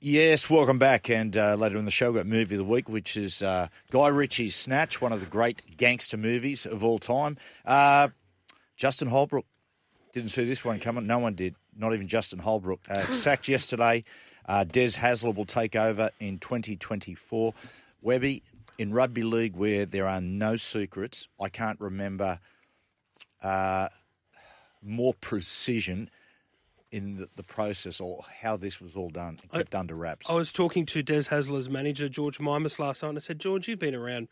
Yes, welcome back. And uh, later in the show, we've got movie of the week, which is uh, Guy Ritchie's Snatch, one of the great gangster movies of all time. Uh, Justin Holbrook didn't see this one coming. No one did, not even Justin Holbrook. Uh, sacked yesterday. Uh, Des Hasler will take over in 2024. Webby, in rugby league where there are no secrets, I can't remember uh, more precision in the, the process or how this was all done, kept under wraps. I was talking to Des Hasler's manager George Mimis last night, and I said, George, you've been around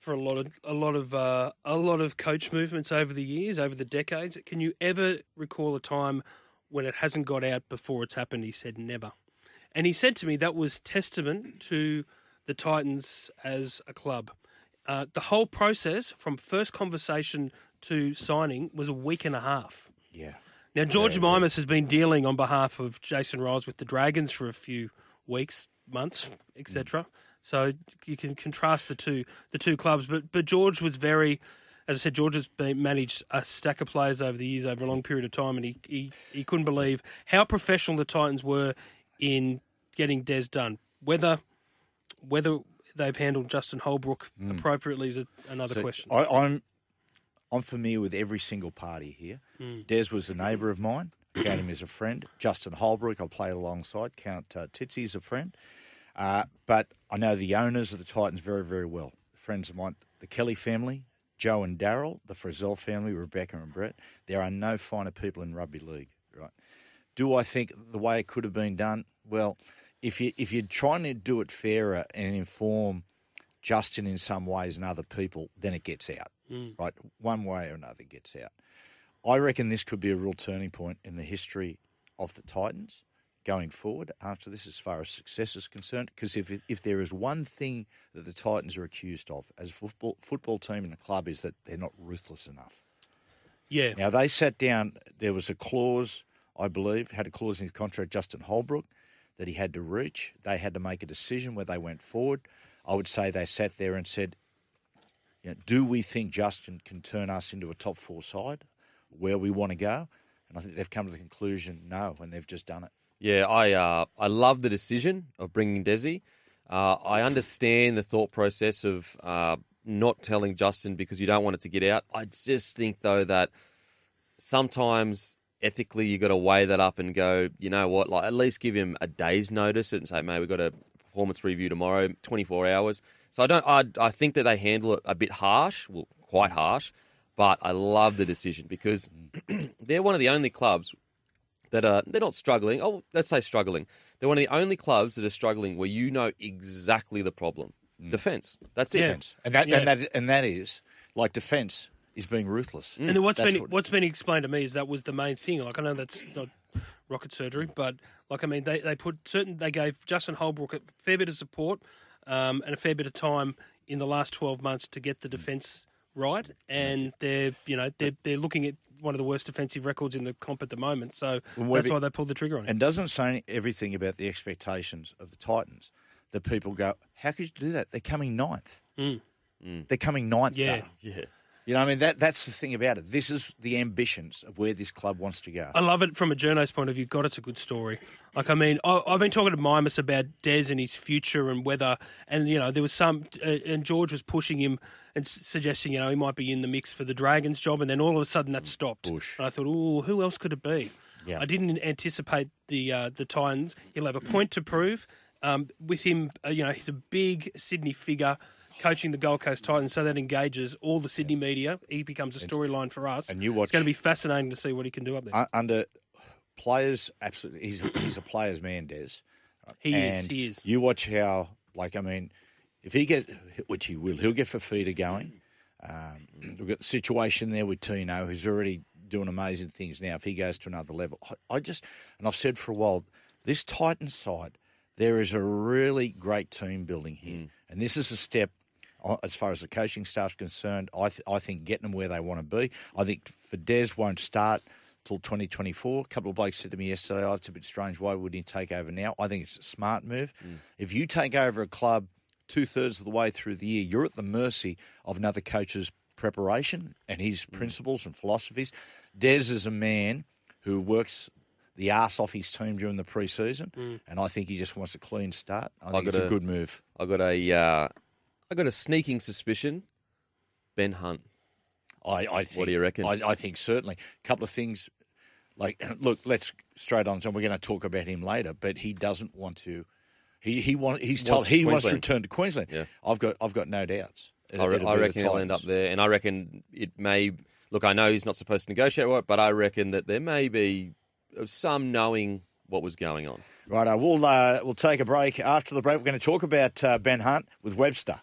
for a lot of a lot of uh, a lot of coach movements over the years, over the decades. Can you ever recall a time when it hasn't got out before it's happened? He said, never. And he said to me that was testament to the Titans as a club. Uh, the whole process from first conversation to signing was a week and a half. yeah. Now, George Mimis has been dealing on behalf of Jason Ryles with the Dragons for a few weeks, months, mm. etc. So you can contrast the two the two clubs. But but George was very, as I said, George has been managed a stack of players over the years, over a long period of time, and he he, he couldn't believe how professional the Titans were in getting Des done. Whether whether they've handled Justin Holbrook mm. appropriately is a, another So question. I, I'm I'm familiar with every single party here. Hmm. Des was a neighbour of mine. Count him as a friend. Justin Holbrook, I played alongside. Count uh, Titsy as a friend. Uh, but I know the owners of the Titans very, very well. Friends of mine, the Kelly family, Joe and Daryl, the Frizelle family, Rebecca and Brett. There are no finer people in rugby league, right? Do I think the way it could have been done? Well, if you if you're trying to do it fairer and inform Justin in some ways and other people, then it gets out, Mm. right? One way or another gets out. I reckon this could be a real turning point in the history of the Titans going forward after this, as far as success is concerned. Because if if there is one thing that the Titans are accused of as a football football team and a club is that they're not ruthless enough. yeah, Now they sat down. There was a clause, I believe, had a clause in his contract, Justin Holbrook, that he had to reach. They had to make a decision where they went forward. I would say they sat there and said, you know, "Do we think Justin can turn us into a top four side, where we want to go?" And I think they've come to the conclusion, no, and they've just done it. Yeah, I uh, I love the decision of bringing Desi. Uh, I understand the thought process of uh, not telling Justin because you don't want it to get out. I just think though that sometimes ethically you got to weigh that up and go, you know what, like at least give him a day's notice and say, mate, we've got a performance review tomorrow, 24 hours. So I don't, I, I think that they handle it a bit harsh, well, quite harsh, but I love the decision because they're one of the only clubs that are they're not struggling. Oh, let's say struggling. They're one of the only clubs that are struggling where you know exactly the problem. Mm. Defense. That's it. Defense, and that Yeah. and that and that is like defense is being ruthless. And then what's That's been what- what's been explained to me is that was the main thing. Like I know that's not rocket surgery, but like I mean they, they put certain they gave Justin Holbrook a fair bit of support um, and a fair bit of time in the last twelve months to get the defence right, and they're you know they're they're looking at one of the worst defensive records in the comp at the moment. So Well, that's why they pulled the trigger on it. and doesn't say everything about the expectations of the Titans. That people go, how could you do that? They're coming ninth. They're coming ninth. Yeah. though. Yeah. You know, I mean, that that's the thing about it. This is the ambitions of where this club wants to go. I love it from a journo's point of view. God, it's a good story. Like, I mean, I, I've been talking to Mimis about Des and his future and whether, and you know, there was some, uh, and George was pushing him and s- suggesting, you know, he might be in the mix for the Dragons job, and then all of a sudden that stopped. Bush. And I thought, oh, who else could it be? Yeah. I didn't anticipate the uh, the Titans. He'll have a point to prove. Um, with him, uh, you know, he's a big Sydney figure. Coaching the Gold Coast Titans, so that engages all the Sydney media. He becomes a storyline for us. and you watch. It's going to be fascinating to see what he can do up there. U- under players, absolutely, he's a, he's a player's man, Des. He is, he is. You watch how, like, I mean, if he get, which he will, he'll get Fifita going. Um, we've got the situation there with Tino, who's already doing amazing things now. If he goes to another level, I, I just, and I've said for a while, this Titan side, there is a really great team building here, and this is a step. As far as the coaching staff's concerned, I th- I think getting them where they want to be. I think for Des won't start till 2024. A couple of blokes said to me yesterday, "Oh, it's a bit strange. Why wouldn't he take over now?" I think it's a smart move. Mm. If you take over a club two thirds of the way through the year, you're at the mercy of another coach's preparation and his mm. principles and philosophies. Des is a man who works the arse off his team during the pre-season, mm. and I think he just wants a clean start. I think got it's a a- good move. I got a, uh, I got a sneaking suspicion. Ben Hunt. I, I think, do you reckon? I, I think certainly a couple of things. Like, look, let's straight on. We're going to talk about him later, but he doesn't want to. He he want, He's told Wants he wants to return to Queensland. Yeah. I've got I've got no doubts. It- I, re- I reckon he'll end up there, and I reckon it may. Look, I know he's not supposed to negotiate with it, but I reckon that there may be some knowing what was going on. Right, we'll uh, we'll take a break. After the break, we're going to talk about uh, Ben Hunt with Webster.